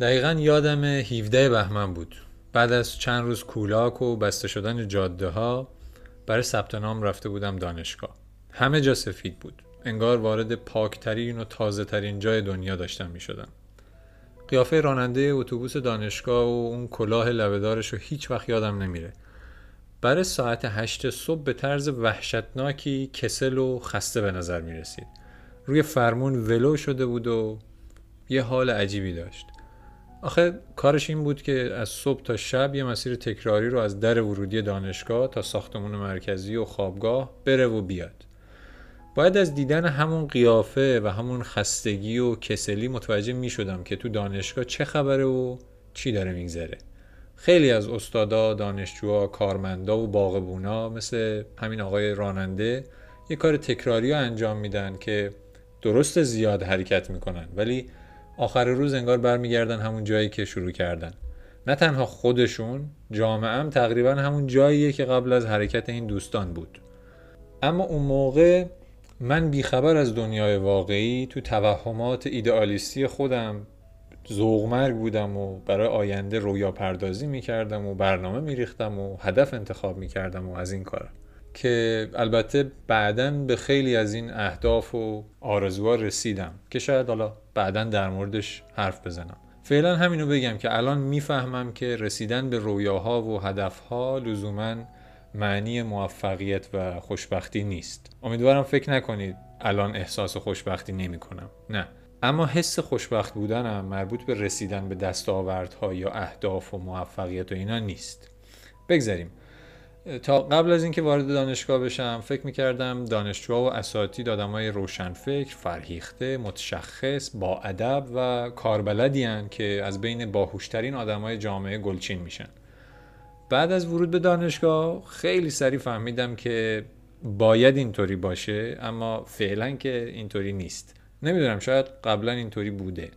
دقیقا یادم 17 بهمن بود. بعد از چند روز کولاک و بسته شدن جاده ها برای ثبت نام رفته بودم دانشگاه. همه جا سفید بود. انگار وارد پاکترین و تازه ترین جای دنیا داشتم می شدم قیافه راننده اتوبوس دانشگاه و اون کلاه لبهدارش رو هیچ وقت یادم نمیره. برای ساعت هشت صبح به طرز وحشتناکی کسل و خسته به نظر می رسید روی فرمون ولو شده بود و یه حال عجیبی داشت. آخه کارش این بود که از صبح تا شب یه مسیر تکراری رو از در ورودی دانشگاه تا ساختمون مرکزی و خوابگاه بره و بیاد. باید از دیدن همون قیافه و همون خستگی و کسلی متوجه می شدم که تو دانشگاه چه خبره و چی داره میگذره. خیلی از استادا، دانشجوها، کارمندا و باغبونا مثل همین آقای راننده یه کار تکراری رو انجام میدن که درست زیاد حرکت می‌کنن ولی آخر روز انگار برمیگردن همون جایی که شروع کردن. نه تنها خودشون جامعه هم تقریبا همون جاییه که قبل از حرکت این دوستان بود. اما اون موقع من بیخبر از دنیای واقعی تو توهمات ایدئالیستی خودم زوغمرگ بودم و برای آینده رویا پردازی می‌کردم و برنامه میریختم و هدف انتخاب می‌کردم و از این کار. که البته بعدا به خیلی از این اهداف و آرزوها رسیدم. که شاید حالا بعدا در موردش حرف بزنم. فعلا همینو بگم که الان می‌فهمم که رسیدن به رویاها و هدفها لزوما معنی موفقیت و خوشبختی نیست. امیدوارم فکر نکنید الان احساس خوشبختی نمی کنم نه. اما حس خوشبخت بودنم مربوط به رسیدن به دستاوردها یا اهداف و موفقیت و اینا نیست. بگذاریم. تا قبل از اینکه وارد دانشگاه بشم فکر می‌کردم دانشجوها و اساتید آدمای روشنفکر، فرهیخته، متشخص، با ادب و کاربلدی که از بین باهوشترین آدمای جامعه گلچین میشن. بعد از ورود به دانشگاه خیلی سریع فهمیدم که باید اینطوری باشه اما فعلا که اینطوری نیست. نمی‌دونم شاید قبلا اینطوری بوده.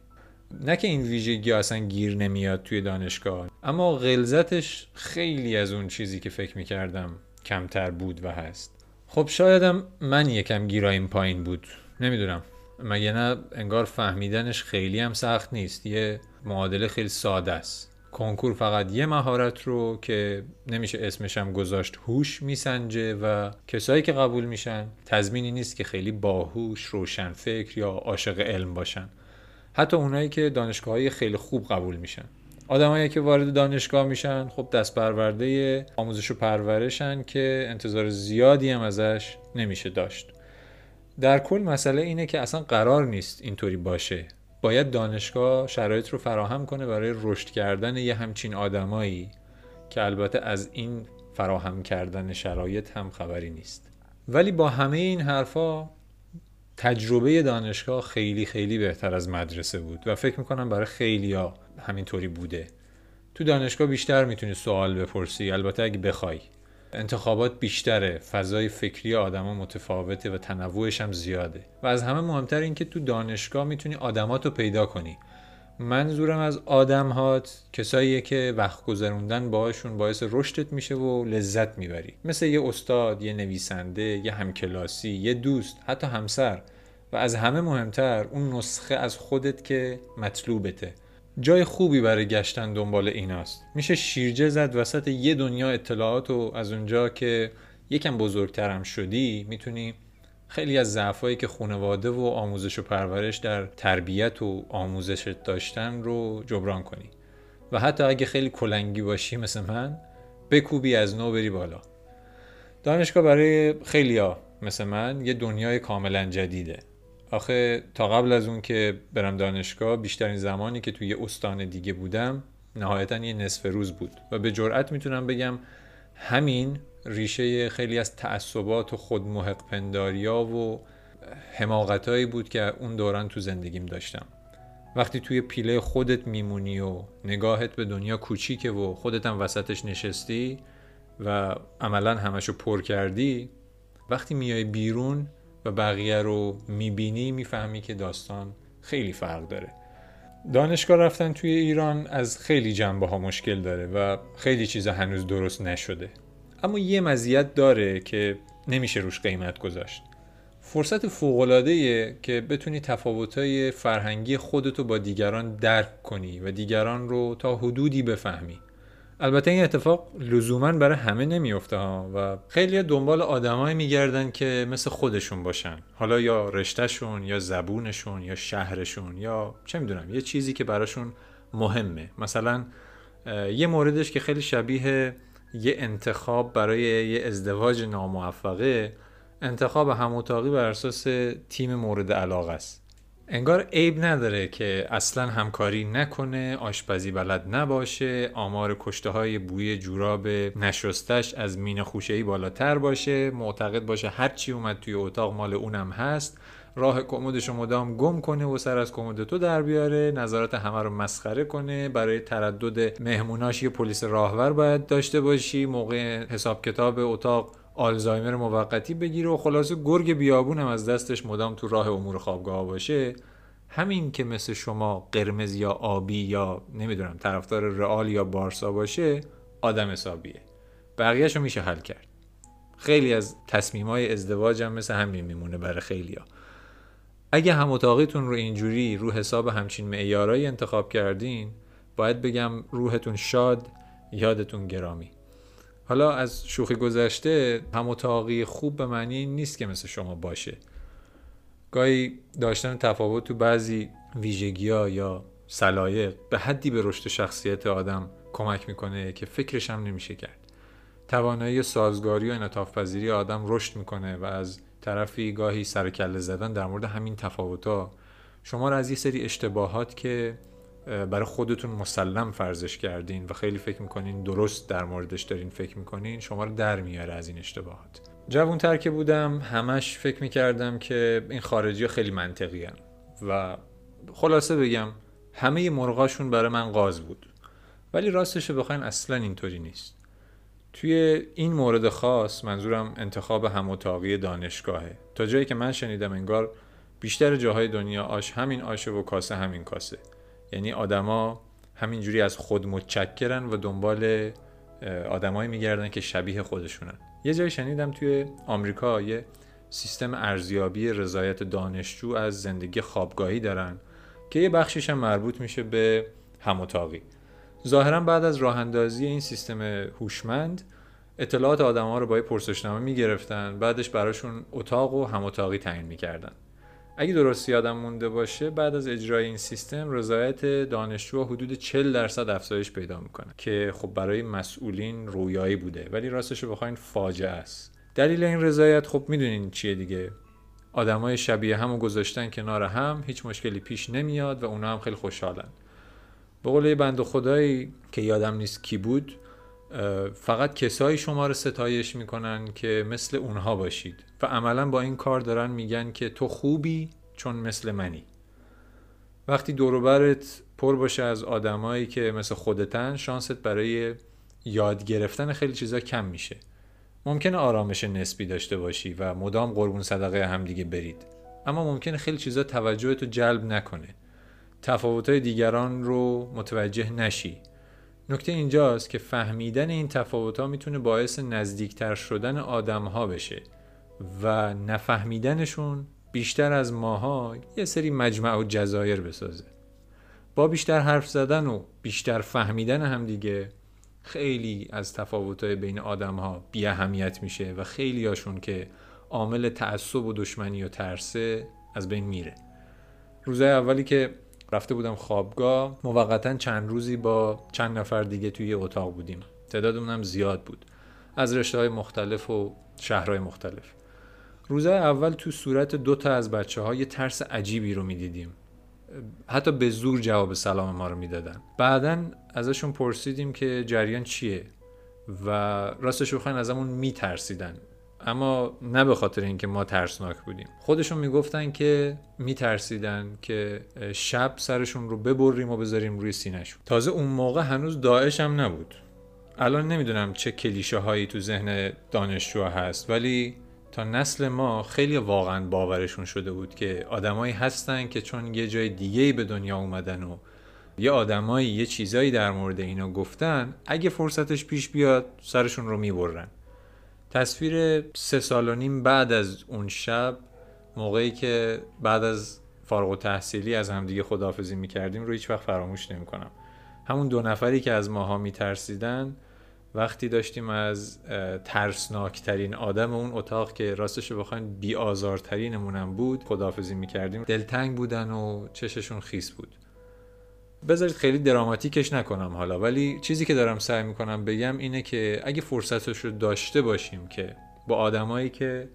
نه که این ویژگی اصلا گیر نمیاد توی دانشگاه اما غلظتش خیلی از اون چیزی که فکر می‌کردم کمتر بود و هست. خب شایدم من یکم گیرایم پایین بود. نمی‌دونم. مگه نه انگار فهمیدنش خیلی هم سخت نیست. یه معادله خیلی ساده است. کنکور فقط یه مهارت رو که نمیشه اسمشم گذاشت هوش میسنجه و کسایی که قبول میشن تضمینی نیست که خیلی باهوش روشنفکر یا عاشق علم باشن. حتی اونایی که دانشگاه خیلی خوب قبول میشن. آدمایی که وارد دانشگاه میشن خب دست پرورده آموزش و پرورشن که انتظار زیادی هم ازش نمیشه داشت. در کل مسئله اینه که اصلا قرار نیست اینطوری باشه. باید دانشگاه شرایط رو فراهم کنه برای رشد کردن یه همچین آدمایی که البته از این فراهم کردن شرایط هم خبری نیست. ولی با همه این حرفا تجربه دانشگاه خیلی خیلی بهتر از مدرسه بود و فکر می‌کنم برای خیلی ها همینطوری بوده. تو دانشگاه بیشتر می‌تونی سوال بپرسی البته اگه بخوای. انتخابات بیشتره فضای فکری آدما متفاوته و تنوعش هم زیاده. و از همه مهمتر این که تو دانشگاه می‌تونی رو پیدا کنی. منظورم از آدم هات کساییه که وقت گذروندن باهاشون باعث رشدت میشه و لذت می‌بری. مثل یه استاد، یه نویسنده، یه همکلاسی، یه دوست، حتی همسر. و از همه مهمتر اون نسخه از خودت که مطلوبته. جای خوبی برای گشتن دنبال ایناست. میشه شیرجه زد وسط یه دنیا اطلاعات و از اونجا که یکم بزرگترم شدی می‌تونی خیلی از ضعفایی که خانواده و آموزش و پرورش در تربیت و آموزش داشتن رو جبران کنی. و حتی اگه خیلی کلنگی باشی مثل من بکوبی از نو بری بالا. دانشگاه برای خیلیا مثل من یه دنیای کاملا جدیده. آخه تا قبل از اون که برم دانشگاه بیشترین زمانی که توی یه استان دیگه بودم نهایتا یه نصف روز بود. و به جرئت می‌تونم بگم همین ریشه خیلی از تعصبات و خودمحق پنداریا و حماقتایی بود که اون دوران تو زندگیم داشتم. وقتی توی پیله خودت میمونی و نگاهت به دنیا کوچیکه و خودت هم وسطش نشستی و عملا همشو پر کردی وقتی میای بیرون و بقیه رو می‌بینی می‌فهمی که داستان خیلی فرق داره. دانشگاه رفتن توی ایران از خیلی جنبه ها مشکل داره و خیلی چیزا هنوز درست نشده. اما یه مزیت داره که نمیشه روش قیمت گذاشت. فرصت فوق‌العاده‌ایه که بتونی تفاوت‌های فرهنگی خودتو با دیگران درک کنی و دیگران رو تا حدودی بفهمی. البته این اتفاق لزوما برای همه نمیفته ها و خیلی دنبال آدمایی میگردن که مثل خودشون باشن. حالا یا رشتهشون یا زبونشون یا شهرشون یا چه می‌دونم یه چیزی که براشون مهمه. مثلا یه موردش که خیلی شبیه یه انتخاب برای یه ازدواج ناموفقه انتخاب هموتاقی بر اساس تیم مورد علاقه است. انگار عیب نداره که اصلا همکاری نکنه آشپزی بلد نباشه آمار کشته های بوی جوراب نشستش از مین خوشه بالاتر باشه معتقد باشه هرچی اومد توی اتاق مال اونم هست. راه کمدش رو مدام گم کنه و سر از کمد تو در بیاره نظارت همه رو مسخره کنه. برای تردد مهموناش یه پلیس راهور باید داشته باشی موقع حساب کتاب اتاق آلزایمر موقتی بگیره و خلاصه گرگ بیابون هم از دستش مدام تو راه امور خوابگاه باشه. همین که مثل شما قرمز یا آبی یا نمی‌دونم طرفدار رئال یا بارسا باشه آدم حسابیه. بقیهش رو میشه حل کرد. خیلی از تصمیمای ازدواج هم مثل همین میمونه برای خیلیا اگه هم اتاقیتون رو اینجوری رو حساب همچین معیارایی انتخاب کردین باید بگم روحتون شاد یادتون گرامی. حالا از شوخی گذشته هم اتاقی خوب به معنی نیست که مثل شما باشه. گاهی داشتن تفاوت تو بعضی ویژگی ها یا سلایق به حدی به رشد شخصیت آدم کمک می‌کنه که فکرش هم نمیشه کرد. توانایی سازگاری و انعطاف پذیری آدم رشد می‌کنه و از طرفی گاهی سرکله زدن در مورد همین تفاوت ها شما را از یه سری اشتباهات که برای خودتون مسلم فرضش کردین و خیلی فکر می‌کنین درست در موردش دارین فکر می‌کنین شما رو در میاره از این اشتباهات. جوون تر که بودم همش فکر می‌کردم که این خارجی خیلی منطقی هم. و خلاصه بگم همه مرغاشون برای من قاز بود. ولی راستش رو بخواین اصلا اینطوری نیست. توی این مورد خاص منظورم انتخاب هموتاقی دانشگاهه. تا جایی که من شنیدم انگار بیشتر جاهای دنیا آش همین آشه و کاسه همین کاسه. یعنی آدما همینجوری از خود متچکرن و دنبال آدمایی میگردن که شبیه خودشونن. یه جایی شنیدم توی آمریکا یه سیستم ارزیابی رضایت دانشجو از زندگی خوابگاهی دارن که یه بخشش هم مربوط میشه به هموتاقی ظاهرا بعد از راه اندازی این سیستم هوشمند اطلاعات آدم رو با یه پرسشنامه می‌گرفتن بعدش براشون اتاق و هموتاقی تعیین می‌کردن. اگه درست یادم مونده باشه بعد از اجرای این سیستم رضایت دانشجو حدود 40 درصد افزایش پیدا می‌کنه که خب برای مسئولین رویایی بوده. ولی راستش رو بخواین فاجعه است. دلیل این رضایت خب می‌دونین چیه دیگه. آدمای شبیه همو گذاشتن کنار هم هیچ مشکلی پیش نمیاد و اونا هم خیلی خوشحالن. به قول یه بند خدایی که یادم نیست کی بود فقط کسایی شما رو ستایش می‌کنن که مثل اونها باشید و عملا با این کار دارن میگن که تو خوبی چون مثل منی. وقتی دوروبرت پر باشه از آدمایی که مثل خودتن شانست برای یاد گرفتن خیلی چیزا کم میشه. ممکنه آرامش نسبی داشته باشی و مدام قربون صدقه همدیگه برید. اما ممکنه خیلی چیزا توجهتو جلب نکنه. تفاوتهای دیگران رو متوجه نشی. نکته اینجاست که فهمیدن این تفاوت ها می‌تونه باعث نزدیکتر شدن آدم ها بشه و نفهمیدنشون بیشتر از ماها یه سری مجمع و جزایر بسازه. با بیشتر حرف زدن و بیشتر فهمیدن هم دیگه خیلی از تفاوت های بین آدم ها بی اهمیت میشه و خیلی هاشون که عامل تعصب و دشمنی و ترسه از بین میره. روزای اولی که رفته بودم خوابگاه. موقتا چند روزی با چند نفر دیگه توی اتاق بودیم. تعدادمون زیاد بود. از رشته های مختلف و شهرهای مختلف. روزای اول تو صورت دو تا از بچه ها یه ترس عجیبی رو می‌دیدیم. حتی به زور جواب سلام ما رو می‌دادن. بعدا ازشون پرسیدیم که جریان چیه؟ و راستش بخواین ازمون میترسیدن. اما نه به خاطر اینکه ما ترسناک بودیم. خودشون می‌گفتن که میترسیدن که شب سرشون رو ببریم و بذاریم روی سینهشون. تازه اون موقع هنوز داعش هم نبود. الان نمی‌دونم چه کلیشه هایی تو ذهن دانشجو هست ولی تا نسل ما خیلی واقعا باورشون شده بود که آدمایی هستن که چون یه جای دیگه به دنیا اومدن و یه آدمایی یه چیزایی در مورد اینا گفتن اگه فرصتش پیش بیاد سرشون رو می‌برن. تصویر سه سال و نیم بعد از اون شب موقعی که بعد از فارغ و تحصیلی از همدیگه خداحافظی می‌کردیم رو هیچ وقت فراموش نمی‌کنم. همون دو نفری که از ماها میترسیدن وقتی داشتیم از ترسناکترین آدم اون اتاق که راستش بخواین بی آزارترینمونم بود خداحافظی می‌کردیم. دلتنگ بودن و چششون خیس بود. بذارید خیلی دراماتیکش نکنم حالا ولی چیزی که دارم سعی می‌کنم بگم اینه که اگه فرصتش رو داشته باشیم که با آدمایی که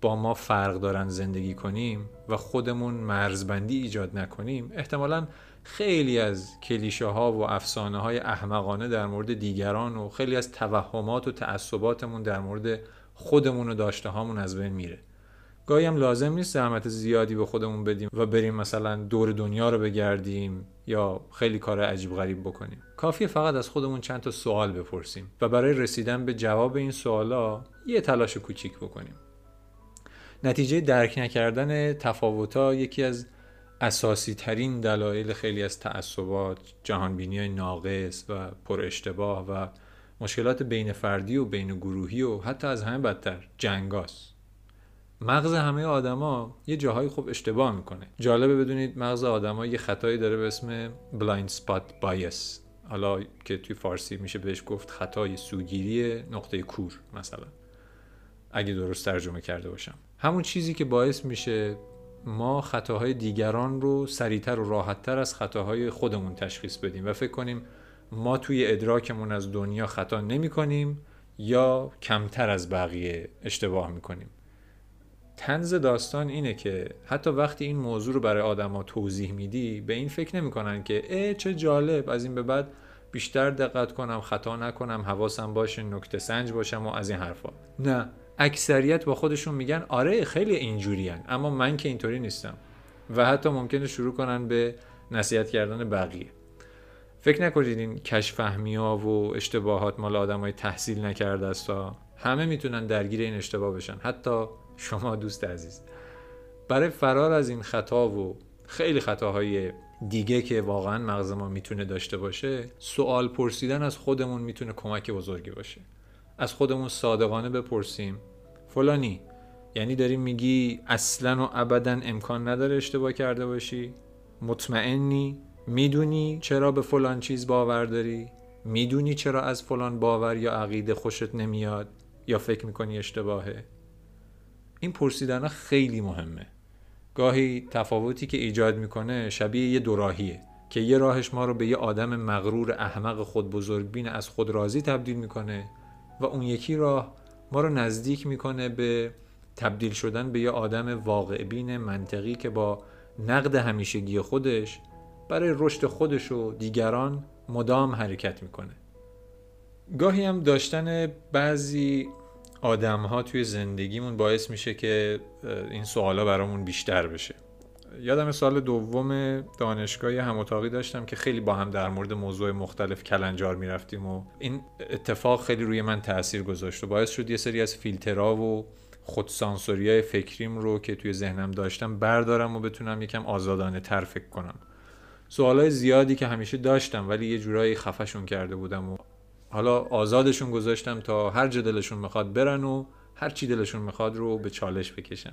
با ما فرق دارن زندگی کنیم و خودمون مرزبندی ایجاد نکنیم احتمالا خیلی از کلیشه ها و افسانه های احمقانه در مورد دیگران و خیلی از توهمات و تعصباتمون در مورد خودمون و داشته هامون از بین میره. گاهی هم لازم نیست زحمت زیادی به خودمون بدیم و بریم مثلا دور دنیا رو بگردیم یا خیلی کار عجیب غریب بکنیم. کافیه فقط از خودمون چند تا سوال بپرسیم و برای رسیدن به جواب این سوالا یه تلاش کوچیک بکنیم. نتیجه درک نکردن تفاوتها یکی از اساسی ترین دلایل خیلی از تعصبات جهانبینی ناقص و پر اشتباه و مشکلات بین فردی و بین گروهی و حتی از همه بدتر جنگاست مغز همه آدما یه جاهایی خب اشتباه می‌کنه. جالبه بدونید مغز آدما یه خطایی داره به اسم blind spot bias حالا که توی فارسی میشه بهش گفت خطای سوگیری نقطه کور مثلا. اگه درست ترجمه کرده باشم. همون چیزی که باعث میشه ما خطاهای دیگران رو سریعتر و راحتتر از خطاهای خودمون تشخیص بدیم و فکر کنیم ما توی ادراکمون از دنیا خطا نمی کنیم یا کمتر از بقیه اشتباه می کنیم تنز داستان اینه که حتی وقتی این موضوع رو برای آدما توضیح میدی به این فکر نمی‌کنن که اه چه جالب. از این به بعد بیشتر دقت کنم خطا نکنم حواسم باشه نکته سنج باشم و از این حرفا. نه اکثریت با خودشون میگن آره خیلی اینجورین اما من که اینطوری نیستم. و حتی ممکنه شروع کنن به نصیحت کردن بقیه. فکر نکنید این کشفهمی ها و اشتباهات مال آدم های تحصیل نکرده است. همه می‌تونن درگیر این اشتباه بشن. حتی شما دوست عزیز. برای فرار از این خطا و خیلی خطاهای دیگه که واقعا مغز ما می‌تونه داشته باشه سوال پرسیدن از خودمون می‌تونه کمک بزرگی باشه. از خودمون صادقانه بپرسیم فلانی یعنی داری میگی اصلا و ابدا امکان نداره اشتباه کرده باشی؟ مطمئنی؟ می‌دونی چرا به فلان چیز باور داری؟ می‌دونی چرا از فلان باور یا عقیده خوشت نمیاد؟ یا فکر می‌کنی اشتباهه؟ این پرسیدن خیلی مهمه. گاهی تفاوتی که ایجاد می‌کنه شبیه یه دوراهیه که یه راهش ما رو به یه آدم مغرور احمق خود بزرگبین از خود راضی تبدیل می‌کنه و اون یکی راه ما رو نزدیک می‌کنه به تبدیل شدن به یه آدم واقع بین منطقی که با نقد همیشگی خودش برای رشد خودش و دیگران مدام حرکت می‌کنه. گاهی هم داشتن بعضی آدم ها توی زندگیمون باعث میشه که این سوالا برامون بیشتر بشه. یادم سال دوم دانشگاه هم اتاقی داشتم که خیلی با هم در مورد موضوع مختلف کلنجار می‌رفتیم و این اتفاق خیلی روی من تاثیر گذاشت و باعث شد یه سری از فیلترها و خودسانسوری های فکریم رو که توی ذهنم داشتم بردارم و بتونم یکم آزادانه تر فکر کنم. سوالای زیادی که همیشه داشتم ولی یه جورایی خفشون کرده بودم و حالا آزادشون گذاشتم تا هر جا دلشون می‌خواد برن و هر چی دلشون می‌خواد رو به چالش بکشن.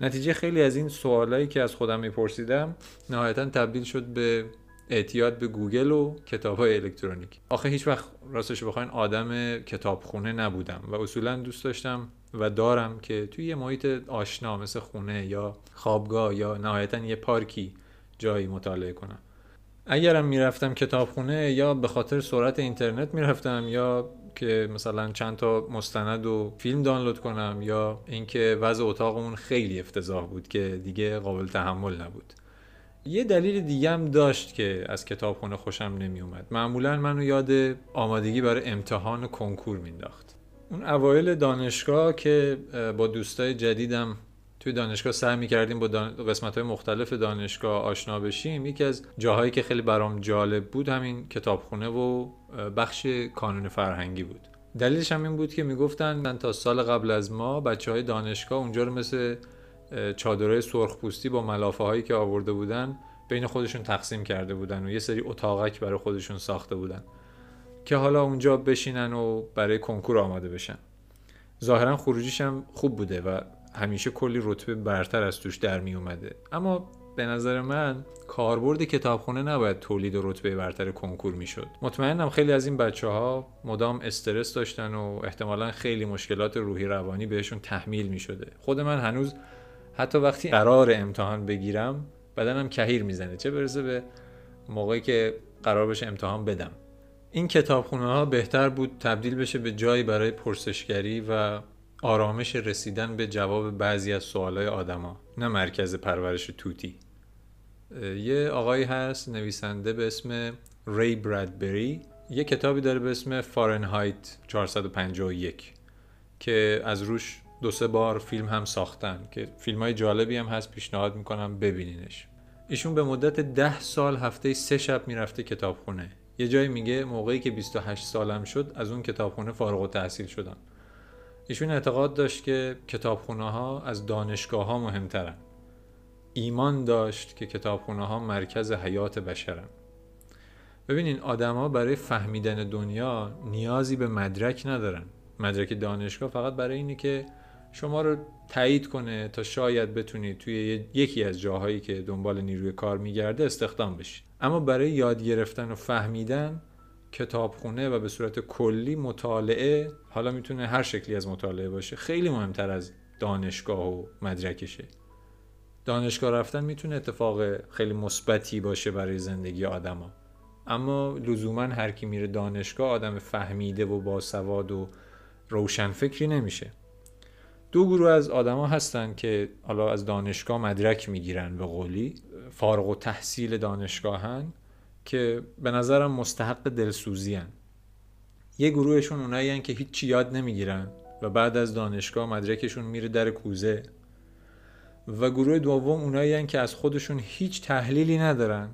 نتیجه خیلی از این سوالایی که از خودم میپرسیدم نهایتا تبدیل شد به اعتیاد به گوگل و کتاب های الکترونیک. آخه هیچ وقت راستش بخواین آدم کتابخونه نبودم و اصولا دوست داشتم و دارم که توی یه محیط آشنا مثل خونه یا خوابگاه یا نهایتا یه پارکی جایی مطالعه کنم. اگرم می‌رفتم کتابخونه یا به خاطر سرعت اینترنت می‌رفتم یا که مثلا چند تا مستند و فیلم دانلود کنم یا اینکه وضع اتاقمون خیلی افتضاح بود که دیگه قابل تحمل نبود. یه دلیل دیگه هم داشت که از کتابخونه خوشم نمی اومد معمولا منو یاد آمادگی برای امتحان کنکور مینداخت اون اوایل دانشگاه که با دوستای جدیدم توی دانشگاه سعی می‌کردیم با قسمت های مختلف دانشگاه آشنا بشیم. یکی از جاهایی که خیلی برام جالب بود همین کتابخونه و بخش کانون فرهنگی بود. دلیلش هم این بود که می‌گفتن من تا سال قبل از ما بچه های دانشگاه اونجا رو مثل چادرهای سرخ پوستی با ملافه هایی که آورده بودن بین خودشون تقسیم کرده بودن و یه سری اتاقک برای خودشون ساخته بودن که حالا اونجا بشینن و برای کنکور آماده بشن. ظاهرا خروجیش هم خوب بوده و همیشه کلی رتبه برتر از توش در می اومده. اما به نظر من کاربرد کتابخونه نباید تولید رتبه برتر کنکور می‌شد مطمئنم خیلی از این بچه ها مدام استرس داشتن و احتمالا خیلی مشکلات روحی روانی بهشون تحمیل می شده. خود من هنوز حتی وقتی قرار امتحان بگیرم بدنم کهیر می‌زنه چه برسه به موقعی که قرار بشه امتحان بدم. این کتابخونه ها بهتر بود تبدیل بشه به جایی برای پرسشگری و آرامش رسیدن به جواب بعضی از سوالای آدما نه مرکز پرورش توتی. یه آقایی هست نویسنده به اسم ری برادبری. یه کتابی داره به اسم فارنهایت 451 که از روش دو سه بار فیلم هم ساختن که فیلم های جالبی هم هست پیشنهاد می‌کنم ببینینش. ایشون به مدت ده سال هفته سه شب می‌رفته کتابخونه. یه جایی میگه موقعی که 28 سالم شد از اون کتابخونه فارغ و تحصیل شدم. ایشون اعتقاد داشت که کتابخونه ها از دانشگاه ها مهمترن. ایمان داشت که کتابخونه ها مرکز حیات بشرن. ببینین آدما برای فهمیدن دنیا نیازی به مدرک ندارن. مدرک دانشگاه فقط برای اینه که شما رو تایید کنه تا شاید بتونید توی یکی از جاهایی که دنبال نیروی کار میگرده استخدام بشید اما برای یاد گرفتن و فهمیدن کتابخونه و به صورت کلی مطالعه حالا می‌تونه هر شکلی از مطالعه باشه خیلی مهمتر از دانشگاه و مدرکشه. دانشگاه رفتن می‌تونه اتفاق خیلی مثبتی باشه برای زندگی آدما. اما لزوما هر کی میره دانشگاه آدم فهمیده و باسواد و روشن فکری نمیشه. دو گروه از آدما هستن که حالا از دانشگاه مدرک می‌گیرن به قولی. فارغ و تحصیل دانشگاهن. که به نظرم مستحق دلسوزی هن. یه گروهشون اونایی که هیچی یاد نمی‌گیرن و بعد از دانشگاه مدرکشون میره در کوزه. و گروه دوم اونایی که از خودشون هیچ تحلیلی ندارن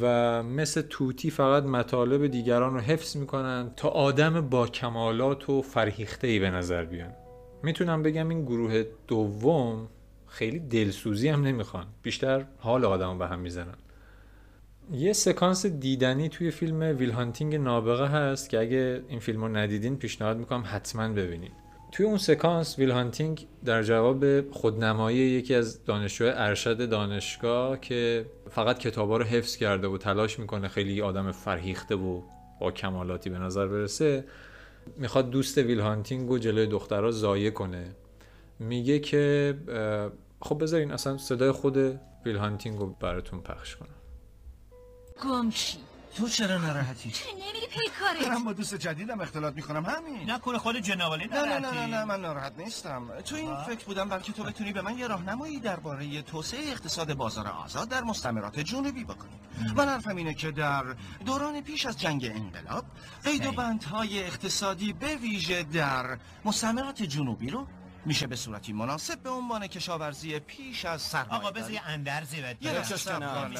و مثل توتی فقط مطالب دیگران رو حفظ می‌کنن تا آدم با کمالات و فرهیخته ای به نظر بیان. می‌تونم بگم این گروه دوم خیلی دلسوزی هم نمی‌خوان. بیشتر حال آدم به هم می‌زنن. یه سکانس دیدنی توی فیلم ویل هانتینگ نابغه هست که اگه این فیلم رو ندیدین پیشنهاد می‌کنم حتما ببینید توی اون سکانس ویل هانتینگ در جواب خودنمایی یکی از دانشجوی ارشد دانشگاه که فقط کتابا رو حفظ کرده و تلاش می‌کنه خیلی آدم فرهیخته و با کمالاتی به نظر برسه می‌خواد دوست ویل هانتینگ رو جلوی دخترها ضایع کنه. میگه که خب بذارین اصلا صدای خود ویل هانتینگ رو براتون پخش کنم. گمشی. تو چرا ناراحتی؟ چه نمیری پی کارت؟ دارم با دوست جدیدم اختلاط می‌کنم همین. نکنه خود جنابعالی نه نه نه نه نه من ناراحت نیستم. تو این فکر بودم بلکه تو بتونی به من یه راهنمایی درباره توسعه اقتصاد بازار آزاد در مستعمرات جنوبی بکنی. من حرفم اینه که در دوران پیش از جنگ انقلاب قید و بندهای اقتصادی به ویژه در مستعمرات جنوبی رو میشه به صورتی مناسب به عنوان کشاورزی پیش از سرمایه آقا بذار یه اندرزی بهت یه.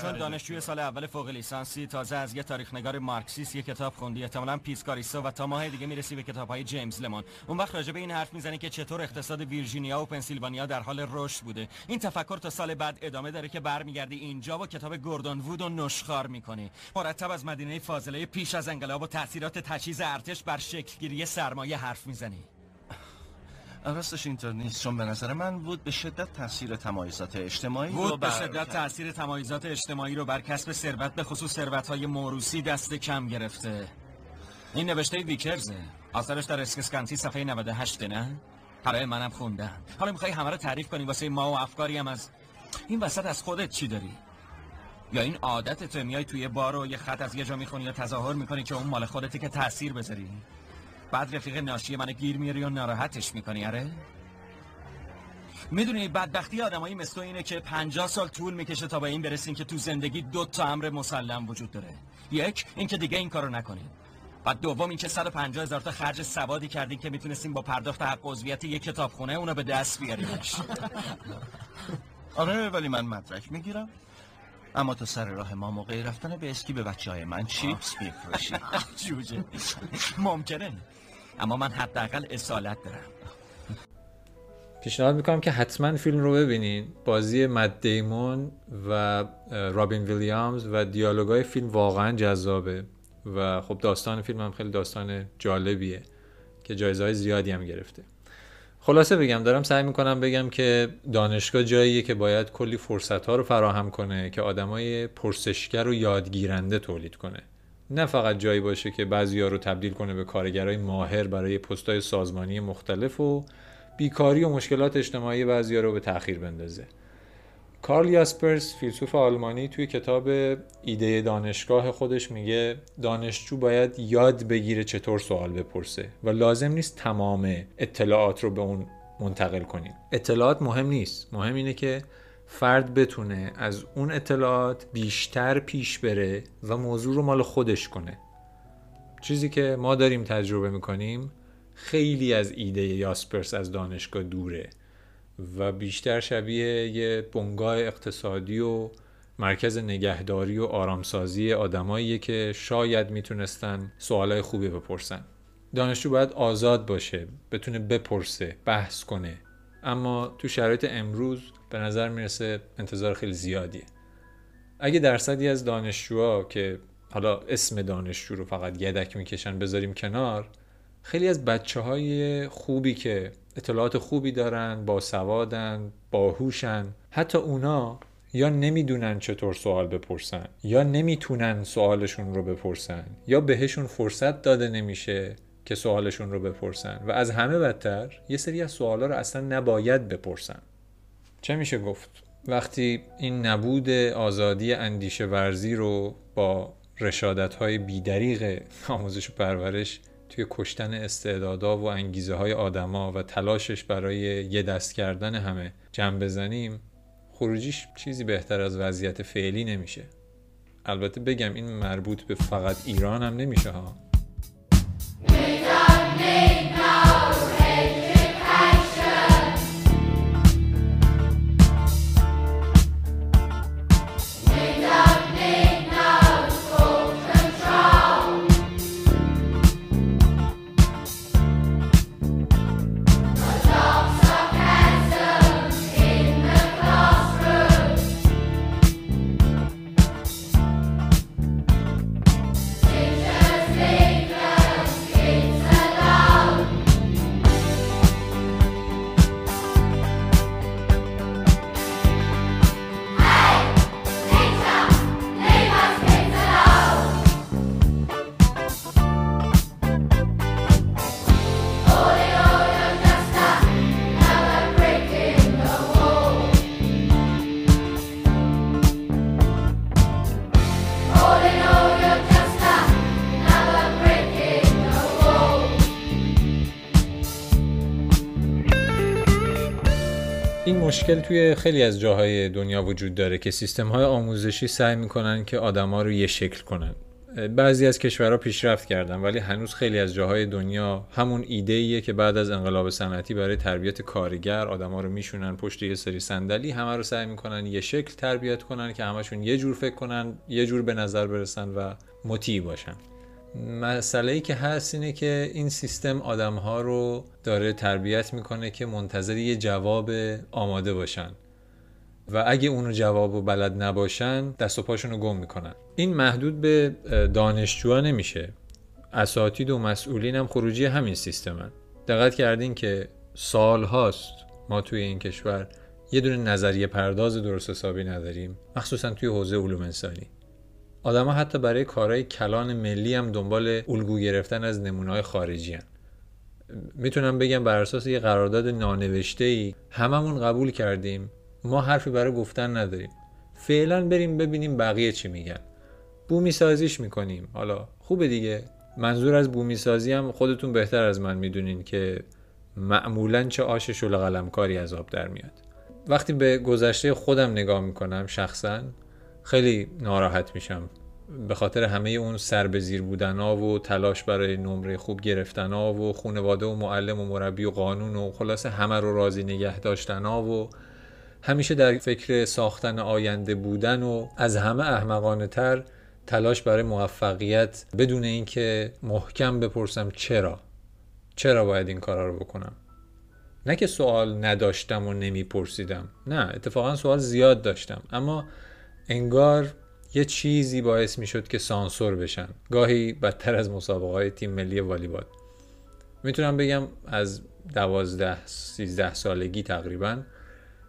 چون دانشجوی سال اول فوق لیسانسی تازه از یه تاریخ نگار مارکسیست یه کتاب خوندی احتمالاً پیسکاریسو و تا ماه دیگه می‌رسی به کتابهای جیمز لمون. اون وقت راجع به این حرف می‌زنی که چطور اقتصاد ویرجینیا و پنسیلوانیا در حال رشد بوده. این تفکر تا سال بعد ادامه داره که برمیگردی اینجا و کتاب گوردون وود و نشخار می‌کنی. مرتب از مدینه فاضله پیش از انقلاب و تاثیرات تجهیز ارتش بر شکلگیری سرمایه حرف می‌زنی. راستش اینطور نیست چون به نظر من بود به شدت تاثیر تمایزات اجتماعی رو به بر- شدت تاثیر تمایزات اجتماعی رو بر کسب ثروت به خصوص ثروت‌های موروسی دست کم گرفته. این نوشته ویکرزه. آثارش در اسکسکانتی صفحه 98 نه. برای منم خوندم حالا می‌خوای همه رو تعریف کنی؟ واسه ما و افکاری هم از این وسط از خودت چی داری؟ یا این عادت تو میای توی بار و یه خط از یه جا می‌خونی یا تظاهر می‌کنی که اون مال خودتی که تاثیر بذاری؟ بعد رفیق ناشی منو گیر میاری و ناراحتش می‌کنی آره؟ می‌دونی بدبختی آدمایی مثل اینه که 50 سال طول می‌کشه تا به این برسیم که تو زندگی دو تا امر مسلم وجود داره. یک اینکه دیگه این کارو نکنیم و دوم اینکه 150 هزار تا خرج سوادی کردیم که می‌تونستیم با پرداخت حق عضویت یک کتابخونه اونو به دست بیاریمش آره ولی من مدرک می‌گیرم. اما تا سر راه ما موقع رفتن به اسکی به بچه های من چیپس میفروشی. جوجه. ممکنه. اما من حداقل اصالت دارم. پیشنهاد می‌کنم که حتما فیلم رو ببینین. بازی مد دیمون و رابین ویلیامز و دیالوگای فیلم واقعا جذابه. و خب داستان فیلم هم خیلی داستان جالبیه که جایزه های زیادی هم گرفته. خلاصه بگم دارم سعی می‌کنم بگم که دانشگاه جاییه که باید کلی فرصت ها رو فراهم کنه که آدمای پرسشگر و یادگیرنده تولید کنه. نه فقط جایی باشه که بعضی ها رو تبدیل کنه به کارگرای ماهر برای پستای سازمانی مختلف و بیکاری و مشکلات اجتماعی بعضی ها رو به تأخیر بندازه. کارل یاسپرس فیلسوف آلمانی توی کتاب ایده دانشگاه خودش میگه دانشجو باید یاد بگیره چطور سوال بپرسه و لازم نیست تمام اطلاعات رو به اون منتقل کنید اطلاعات مهم نیست. مهم اینه که فرد بتونه از اون اطلاعات بیشتر پیش بره و موضوع رو مال خودش کنه. چیزی که ما داریم تجربه می‌کنیم خیلی از ایده یاسپرس از دانشگاه دوره. و بیشتر شبیه یه بنگاه اقتصادی و مرکز نگهداری و آرامسازی آدماییه که شاید می‌تونستن سوالای خوبی بپرسن. دانشجو باید آزاد باشه بتونه بپرسه بحث کنه. اما تو شرایط امروز به نظر می‌رسه انتظار خیلی زیادیه. اگه درصدی از دانشجوها که حالا اسم دانشجو رو فقط یدک می‌کشن بذاریم کنار خیلی از بچه های خوبی که اطلاعات خوبی دارن با سوادن باهوشن حتی اونا یا نمی‌دونن چطور سوال بپرسن یا نمی‌تونن سوالشون رو بپرسن یا بهشون فرصت داده نمیشه که سوالشون رو بپرسن و از همه بدتر یه سری از سوالا رو اصلا نباید بپرسن. چه میشه گفت؟ وقتی این نبود آزادی اندیشه ورزی رو با رشادت های بیدریق آموزش و پرورش توی کشتن استعدادا و انگیزه های آدما و تلاشش برای یه دست کردن همه جمع بزنیم خروجیش چیزی بهتر از وضعیت فعلی نمیشه. البته بگم این مربوط به فقط ایران هم نمیشه ها. مشکل توی خیلی از جاهای دنیا وجود داره که سیستم های آموزشی سعی می‌کنن که آدما رو یه شکل کنن. بعضی از کشورها پیشرفت کردن ولی هنوز خیلی از جاهای دنیا همون ایده ایه که بعد از انقلاب صنعتی برای تربیت کارگر آدما رو میشونن پشت یه سری صندلی همه رو سعی می‌کنن یه شکل تربیت کنن که همشون یه جور فکر کنن یه جور به نظر برسن و مطیع باشن. مسئله ای که هست اینه که این سیستم آدم ها رو داره تربیت می‌کنه که منتظر یه جواب آماده باشن. و اگه اونو جواب و بلد نباشن دست و پاشون رو گم می‌کنن. این محدود به دانشجوها نمیشه. اساتید و مسئولین هم خروجی همین سیستمن. دقت کردین که سال هاست ما توی این کشور یه دونه نظریه پرداز درست حسابی نداریم. مخصوصا توی حوزه علوم انسانی. آدما حتی برای کارهای کلان ملی هم دنبال الگو گرفتن از نمونه‌های خارجی هم. می‌تونم بگم بر اساس یه قرارداد نانوشته ای هممون قبول کردیم. ما حرفی برای گفتن نداریم. فعلا بریم ببینیم بقیه چی میگن. بومی سازیش می‌کنیم. حالا خوبه دیگه. منظور از بومی سازی هم خودتون بهتر از من می‌دونین که معمولا چه آش شل قلمکاری از آب در میاد. وقتی به گذشته خودم نگاه می‌کنم شخصا خیلی ناراحت میشم. به خاطر همه اون سر به زیر بودن ها و تلاش برای نمره خوب گرفتن ها و خانواده و معلم و مربی و قانون و خلاصه همه رو راضی نگه داشتن ها و همیشه در فکر ساختن آینده بودن و از همه احمقانه تر تلاش برای موفقیت بدون اینکه محکم بپرسم چرا. چرا باید این کارا رو بکنم؟ نه که سوال نداشتم و نمیپرسیدم. نه اتفاقا سوال زیاد داشتم. اما انگار یه چیزی باعث می شد که سانسور بشن. گاهی بدتر از مسابقه های تیم ملی والیبال. می‌تونم بگم از دوازده سیزده سالگی تقریبا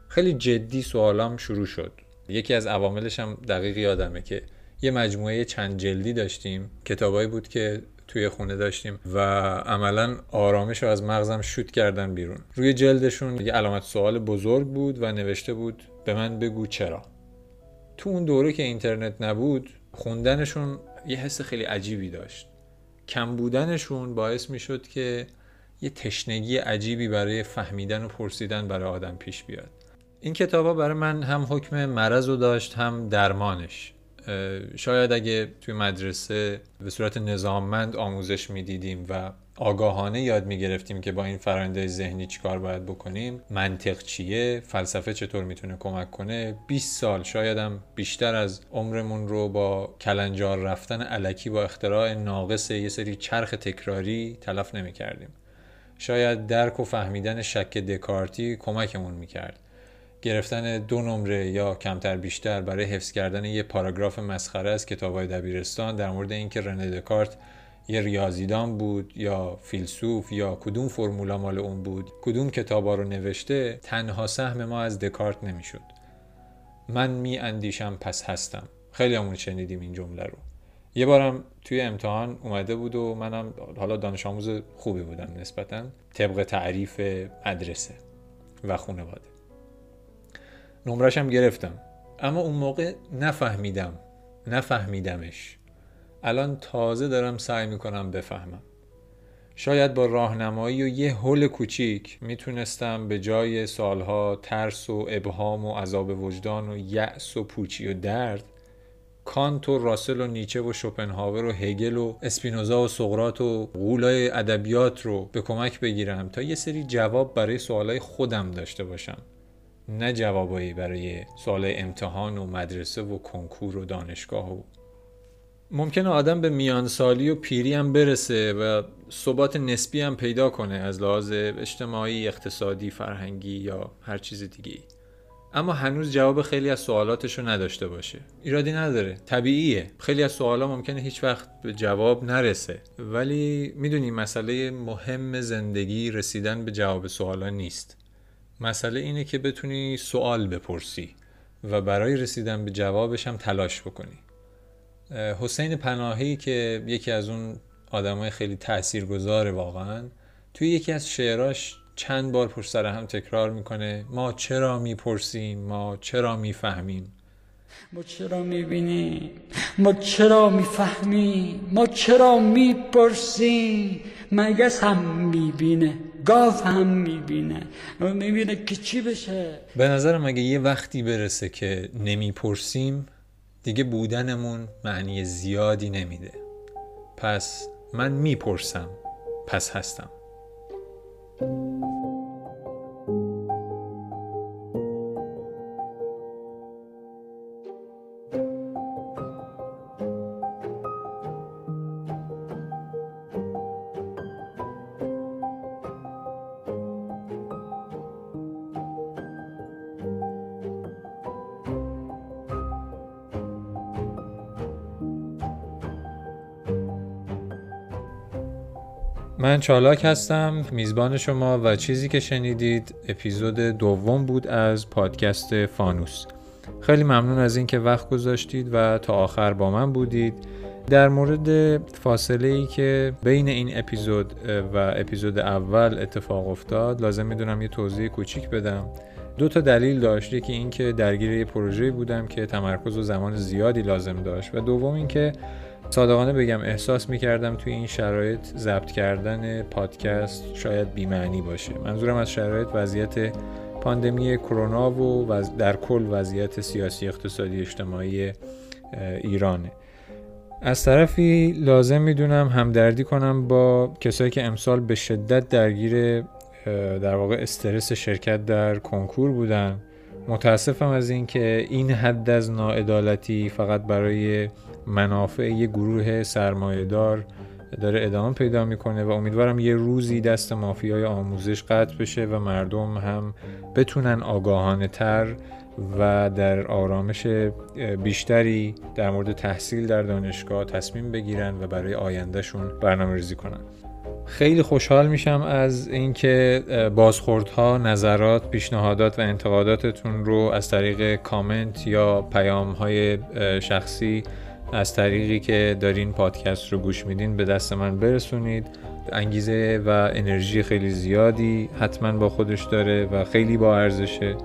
خیلی جدی سوالام شروع شد. یکی از عواملش هم دقیق یادمه که یه مجموعه چند جلدی داشتیم کتابایی بود که توی خونه داشتیم و عملا آرامش رو از مغزم شوت کردن بیرون. روی جلدشون یه علامت سوال بزرگ بود و نوشته بود به من بگو چرا؟ تو اون دوره که اینترنت نبود خوندنشون یه حس خیلی عجیبی داشت. کم بودنشون باعث می شد که یه تشنگی عجیبی برای فهمیدن و پرسیدن برای آدم پیش بیاد. این کتابا برای من هم حکم مرض رو داشت هم درمانش. شاید اگه توی مدرسه به صورت نظاممند آموزش می‌دیدیم و آگاهانه یاد می‌گرفتیم که با این فرآیندهای ذهنی چیکار باید بکنیم. منطق چیه؟ فلسفه چطور می‌تونه کمک کنه؟ 20 سال شاید هم بیشتر از عمرمون رو با کلنجار رفتن علکی با اختراع ناقص یه سری چرخ تکراری تلف نمی‌کردیم. شاید درک و فهمیدن شک دکارتی کمکمون می‌کرد. گرفتن دو نمره یا کمتر بیشتر برای حفظ کردن یه پاراگراف مسخره از کتابای دبیرستان در مورد اینکه رنه دکارت یه ریاضیدان بود یا فیلسوف یا کدوم فرمولا مال اون بود کدوم کتابا رو نوشته تنها سهم ما از دکارت نمی‌شد. من می اندیشم پس هستم. خیلی همون شنیدیم این جمله رو. یه بارم توی امتحان اومده بود و منم حالا دانش آموز خوبی بودم نسبتا. طبق تعریف مدرسه و خانواده. نمرشم گرفتم. اما اون موقع نفهمیدم. نفهمیدمش. الان تازه دارم سعی می‌کنم بفهمم. شاید با راهنمایی و یه حل کوچیک می‌تونستم به جای سالها ترس و ابهام و عذاب وجدان و یأس و پوچی و درد کانت و راسل و نیچه و شوپنهاور و هگل و اسپینوزا و سقرات و غولای ادبیات رو به کمک بگیرم تا یه سری جواب برای سوالای خودم داشته باشم. نه جوابایی برای سوال امتحان و مدرسه و کنکور و دانشگاه و ممکنه آدم به میانسالی و پیری هم برسه و ثبات نسبی هم پیدا کنه از لحاظ اجتماعی، اقتصادی، فرهنگی یا هر چیز دیگه اما هنوز جواب خیلی از سوالاتش رو نداشته باشه. ایرادی نداره. طبیعیه. خیلی از سوالا ممکنه هیچ وقت به جواب نرسه. ولی می‌دونی مسئله مهم زندگی رسیدن به جواب سوالا نیست. مسئله اینه که بتونی سوال بپرسی و برای رسیدن به جوابش هم تلاش بکنی. حسین پناهی که یکی از اون آدمای خیلی تاثیرگذاره واقعا توی یکی از شعراش چند بار پشت سر هم تکرار می‌کنه ما چرا می‌پرسیم؟ ما چرا می‌فهمیم؟ ما چرا می‌بینیم؟ ما چرا می‌فهمیم؟ ما چرا می‌پرسیم؟ مگس هم می‌بینه گاف هم می‌بینه. می‌بینه که چی بشه؟ به نظرم اگه یه وقتی برسه که نمی‌پرسیم دیگه بودنمون معنی زیادی نمیده. پس من می‌پرسم پس هستم. من چالاک هستم میزبان شما و چیزی که شنیدید اپیزود دوم بود از پادکست فانوس. خیلی ممنون از اینکه وقت گذاشتید و تا آخر با من بودید. در مورد فاصله ای که بین این اپیزود و اپیزود اول اتفاق افتاد لازم می‌دونم یه توضیح کوچیک بدم. دو تا دلیل داشت یکی اینکه درگیر یه پروژه بودم که تمرکز و زمان زیادی لازم داشت و دوم اینکه صادقانه بگم احساس می‌کردم توی این شرایط ضبط کردن پادکست شاید بیمعنی باشه. منظورم از شرایط وضعیت پاندمی کرونا و در کل وضعیت سیاسی اقتصادی اجتماعی ایرانه. از طرفی لازم می‌دونم همدردی کنم با کسایی که امسال به شدت درگیر در واقع استرس شرکت در کنکور بودن. متاسفم از اینکه این حد از ناعدالتی فقط برای منافع یه گروه سرمایهدار داره ادامه پیدا می‌کنه و امیدوارم یه روزی دست مافیای آموزش قطع بشه و مردم هم بتونن آگاهانه تر و در آرامش بیشتری در مورد تحصیل در دانشگاه تصمیم بگیرن و برای آیندهشون برنامه ریزی کنن. خیلی خوشحال میشم از اینکه بازخوردها، نظرات، پیشنهادات و انتقاداتتون رو از طریق کامنت یا پیام های شخصی از طریقی که دارین پادکست رو گوش میدین به دست من برسونید. انگیزه و انرژی خیلی زیادی حتما با خودش داره و خیلی با ارزشه.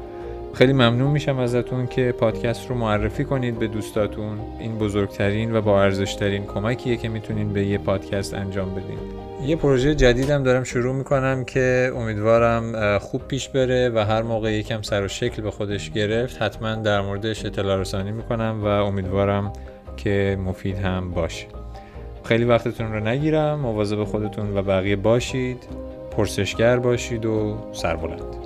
خیلی ممنون میشم ازتون که پادکست رو معرفی کنید به دوستاتون. این بزرگترین و با ارزشترین کمکیه که می‌تونین به یه پادکست انجام بدین. یه پروژه جدیدم دارم شروع می‌کنم که امیدوارم خوب پیش بره و هر موقع یکم سر و شکل به خودش گرفت حتما در موردش اطلاع رسانی می‌کنم و امیدوارم که مفید هم باشه. خیلی وقتتون رو نگیرم مواظب خودتون و بقیه باشید پرسشگر باشید و سربلند.